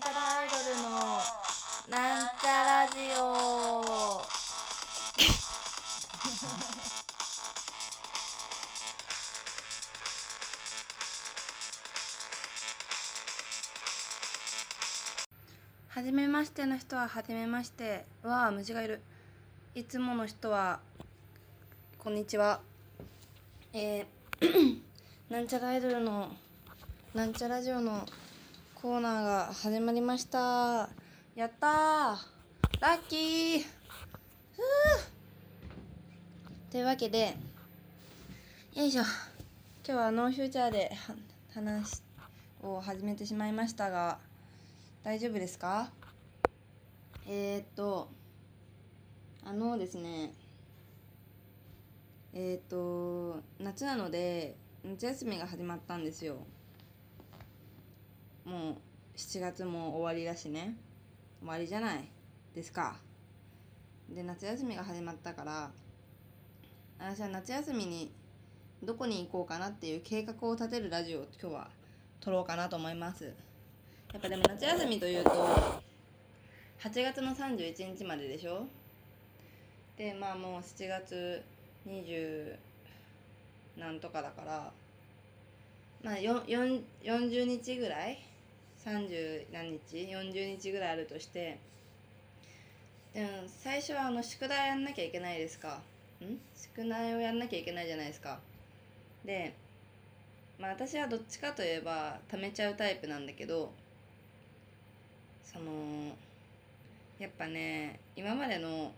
なんちゃらアイドルのなんちゃラジオ。はじめましての人ははじめまして。わあ虫がいる。いつもの人はこんにちは。えー なんちゃらアイドルのなんちゃラジオのコーナーが始まりました。やったー。ラッキー。ふーというわけでよいしょ。今日はノーフューチャーで話を始めてしまいましたが大丈夫ですか？えー、っとあのですね。えー、っと夏なので夏休みが始まったんですよ。もう7月も終わりだしね。終わりじゃないですか。で夏休みが始まったから私は夏休みにどこに行こうかなっていう計画を立てるラジオを今日は撮ろうかなと思います。やっぱでも夏休みというと8月の31日まででしょ？でまあもう7月20なんとかだからまあ40日ぐらい30何日40日ぐらいあるとしてでも最初はあの宿題やんなきゃいけないですか？ん？宿題をやんなきゃいけないじゃないですか。でまあ私はどっちかといえば貯めちゃうタイプなんだけどそのやっぱね今までの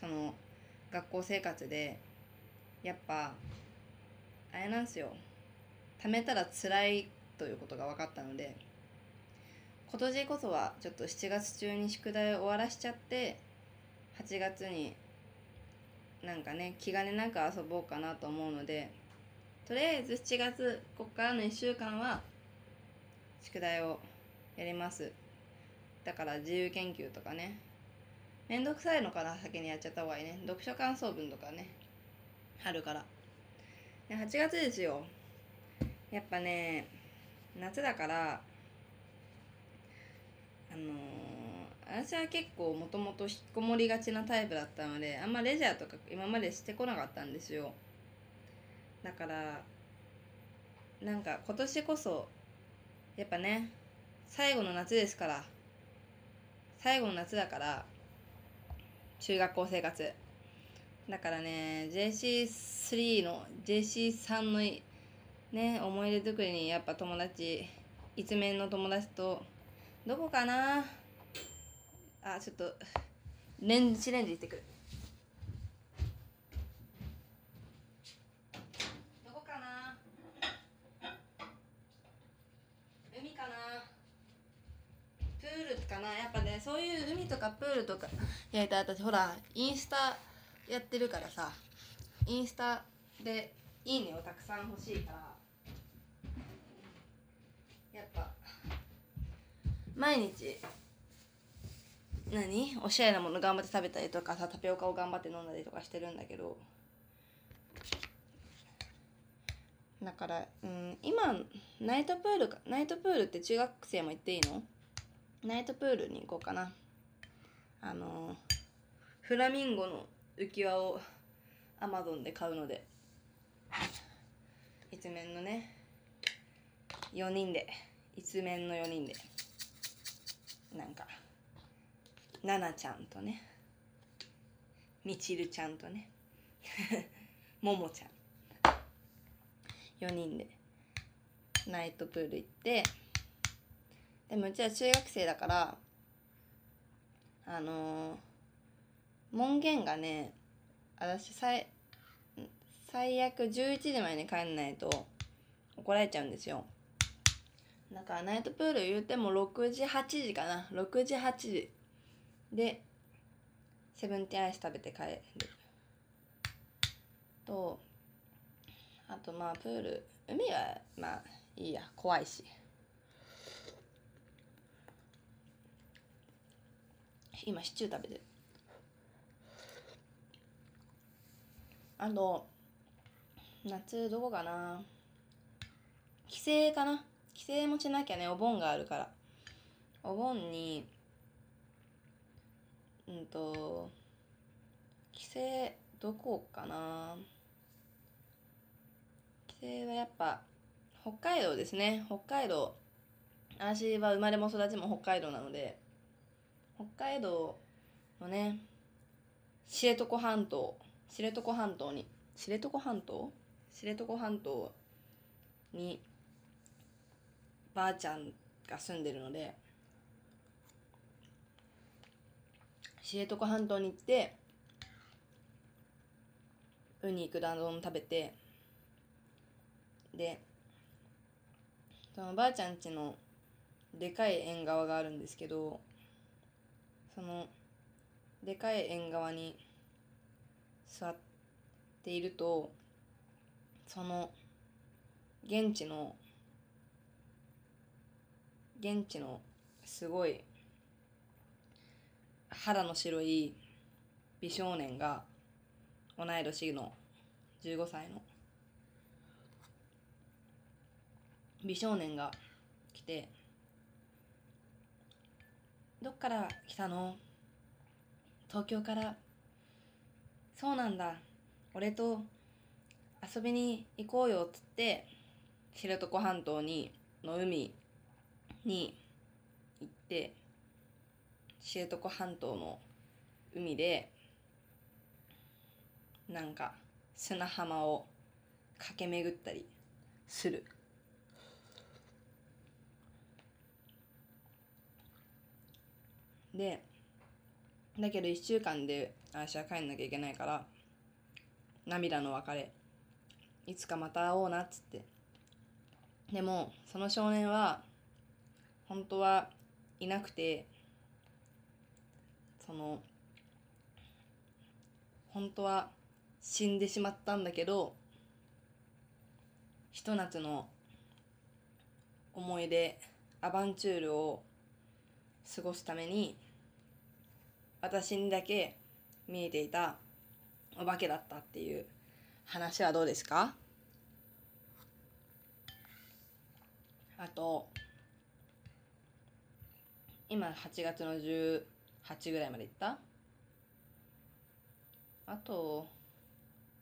その学校生活でやっぱあれなんですよ。貯めたら辛いということが分かったので今年こそはちょっと7月中に宿題を終わらしちゃって8月になんかね気兼ねなく遊ぼうかなと思うのでとりあえず7月こっからの1週間は宿題をやります。だから自由研究とかねめんどくさいのから先にやっちゃった方がいいね。読書感想文とかね春から。8月ですよ。やっぱね夏だからあのー、私は結構もともと引きこもりがちなタイプだったのであんまレジャーとか今までしてこなかったんですよ。だからなんか今年こそやっぱね最後の夏ですから最後の夏だから中学校生活。だからね JC3 の JC3 のね思い出作りにやっぱ友達一面の友達とどこかな？あちょっとレンジレンジ行ってくる。どこかな？海かな？プールかな？やっぱねそういう海とかプールとかやりたい私ほらインスタやってるからさインスタで「いいね」をたくさん欲しいからやっぱ。毎日。何？おしゃれなもの頑張って食べたりとかさタピオカを頑張って飲んだりとかしてるんだけど。だから、うん、今ナイトプールかナイトプールって中学生も行っていいの？ナイトプールに行こうかな。あのフラミンゴの浮き輪をアマゾンで買うので。一面のね4人で一面の4人でなんか奈々ちゃんとねみちるちゃんとね ももちゃん。4人でナイトプール行ってでもうちは中学生だからあのー、門限がね私最最悪11時までに帰んないと怒られちゃうんですよ。だからナイトプール言うても6時8時かな。6時8時。でセブンティーアイス食べて帰る。とあとまあプール海はまあいいや。怖いし。今シチュー食べてる。あと夏どこかな。帰省かな。帰省もしなきゃねお盆があるから。お盆にうんと帰省どこかな。帰省はやっぱ北海道ですね。北海道私は生まれも育ちも北海道なので北海道のね知床半島知床半島に知床半島？知床半島にばあちゃんが住んでるので知床半島に行ってウニいくら丼食べてでそのばあちゃん家のでかい縁側があるんですけどそのでかい縁側に座っているとその現地の現地のすごい肌の白い美少年が同い年の15歳の美少年が来て「どっから来たの東京からそうなんだ。俺と遊びに行こうよ」っつって知床半島にの海に行って知床半島の海でなんか砂浜を駆け巡ったりする。でだけど1週間で私は帰んなきゃいけないから涙の別れいつかまた会おうなっつって。でもその少年は本当はいなくてその本当は死んでしまったんだけどひと夏の思い出アバンチュールを過ごすために私にだけ見えていたお化けだったっていう話はどうですか？あと今8月の18ぐらいまで行った？あと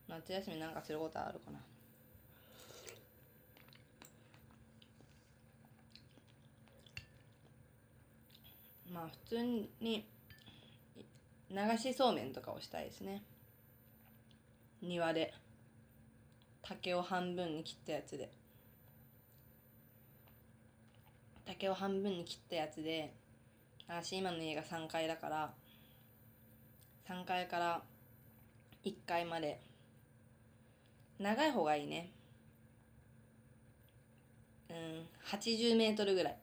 夏休みなんかすることあるかな。まあ普通に流しそうめんとかをしたいですね。庭で。竹を半分に切ったやつで。竹を半分に切ったやつで私今の家が3階だから3階から1階まで。長い方がいいね。うん80メートルぐらい。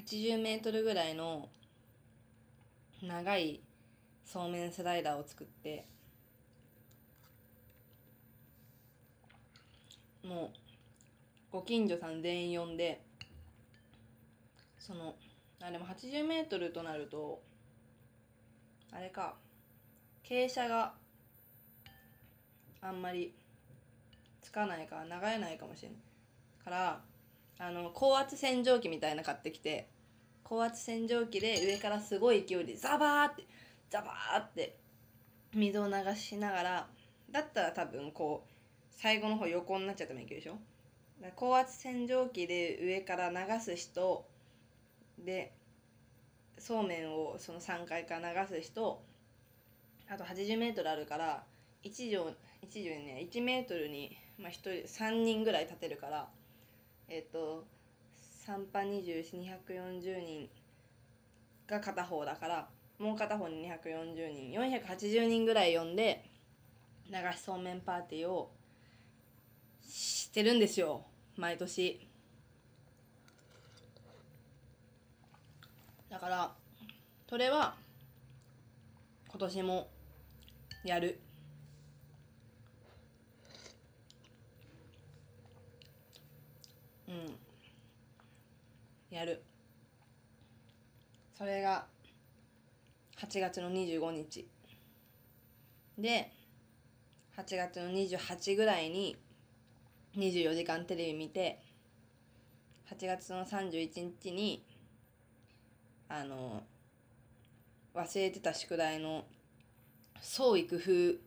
80メートルぐらいの長いそうめんスライダーを作ってもうご近所さん全員呼んでそのあでも80メートルとなるとあれか。傾斜があんまりつかないから流れないかもしれないからあの高圧洗浄機みたいな買ってきて高圧洗浄機で上からすごい勢いでザバーってザバーって水を流しながらだったら多分こう最後の方横になっちゃってもいけるでしょ？高圧洗浄機で上から流す人でそうめんをその3階から流す人あと 80m あるから1畳1畳にね1メートルに、まあ、1人3人ぐらい立てるからえっ、と3波24240人が片方だからもう片方に240人480人ぐらい呼んで流しそうめんパーティーをしてるんですよ毎年。だからそれは今年もやる。うん。やる。それが8月の25日。で8月の28ぐらいに24時間テレビ見て8月の31日に、あの忘れてた宿題の創意工夫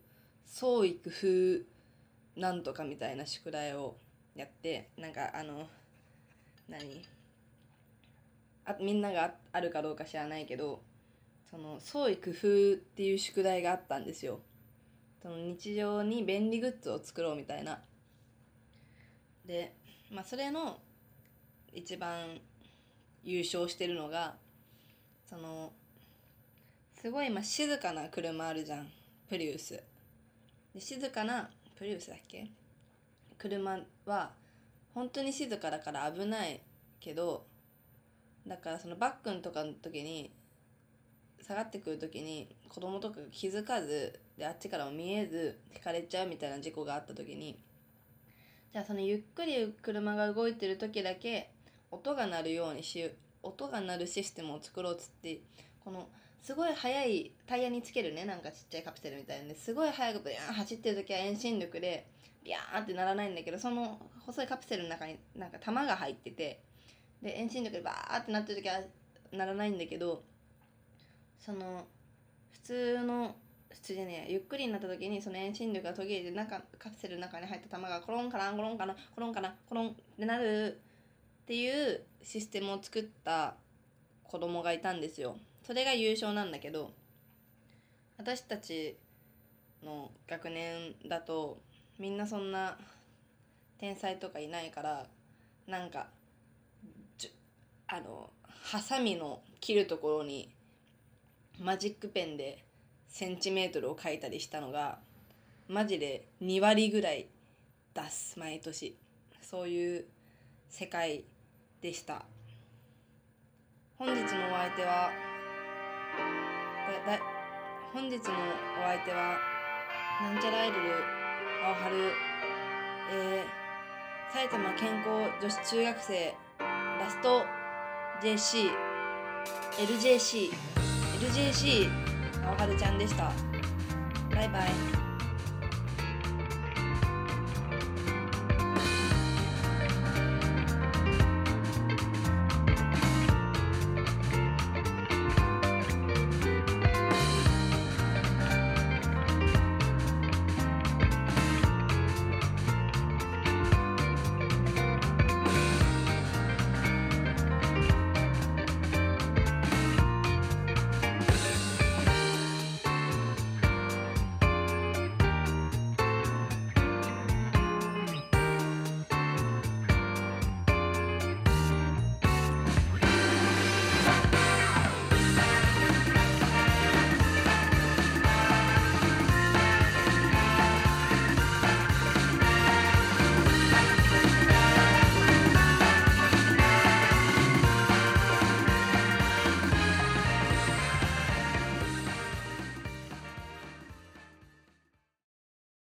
創意工夫なんとかみたいな宿題をやってなんかあの何？あみんながあるかどうか知らないけどその創意工夫っていう宿題があったんですよ。その日常に便利グッズを作ろうみたいな。でまあそれの一番優勝してるのがそのすごいまあ静かな車あるじゃん。プリウス。で静かなプリウスだっけ？車は本当に静かだから危ないけどだからそのバックンとかの時に下がってくる時に子供とか気づかずであっちからも見えず引かれちゃうみたいな事故があった時にじゃあそのゆっくり車が動いてる時だけ音が鳴るようにし音が鳴るシステムを作ろうっつってこのすごい速いタイヤにつけるねなんかちっちゃいカプセルみたいなですごい速くビャーン走ってる時は遠心力でビャーンってならないんだけどその細いカプセルの中になんか弾が入っててで遠心力でバーってなってる時はならないんだけどその普通の普通じゃねえゆっくりになった時にその遠心力が途切れて中カプセルの中に入った弾がコロンかなコロンかなコロンかなコロンってなるっていうシステムを作った子供がいたんですよ。それが優勝なんだけど私たちの学年だとみんなそんな天才とかいないからなんかあのハサミの切るところにマジックペンでセンチメートルを書いたりしたのがマジで2割ぐらい出す毎年。そういう世界でした。本日のお相手はだだ本日のお相手はなんちゃらアイドル青春えー、埼玉健康女子中学生ラスト JC LJC LJC 青春ちゃんでした。バイバイ。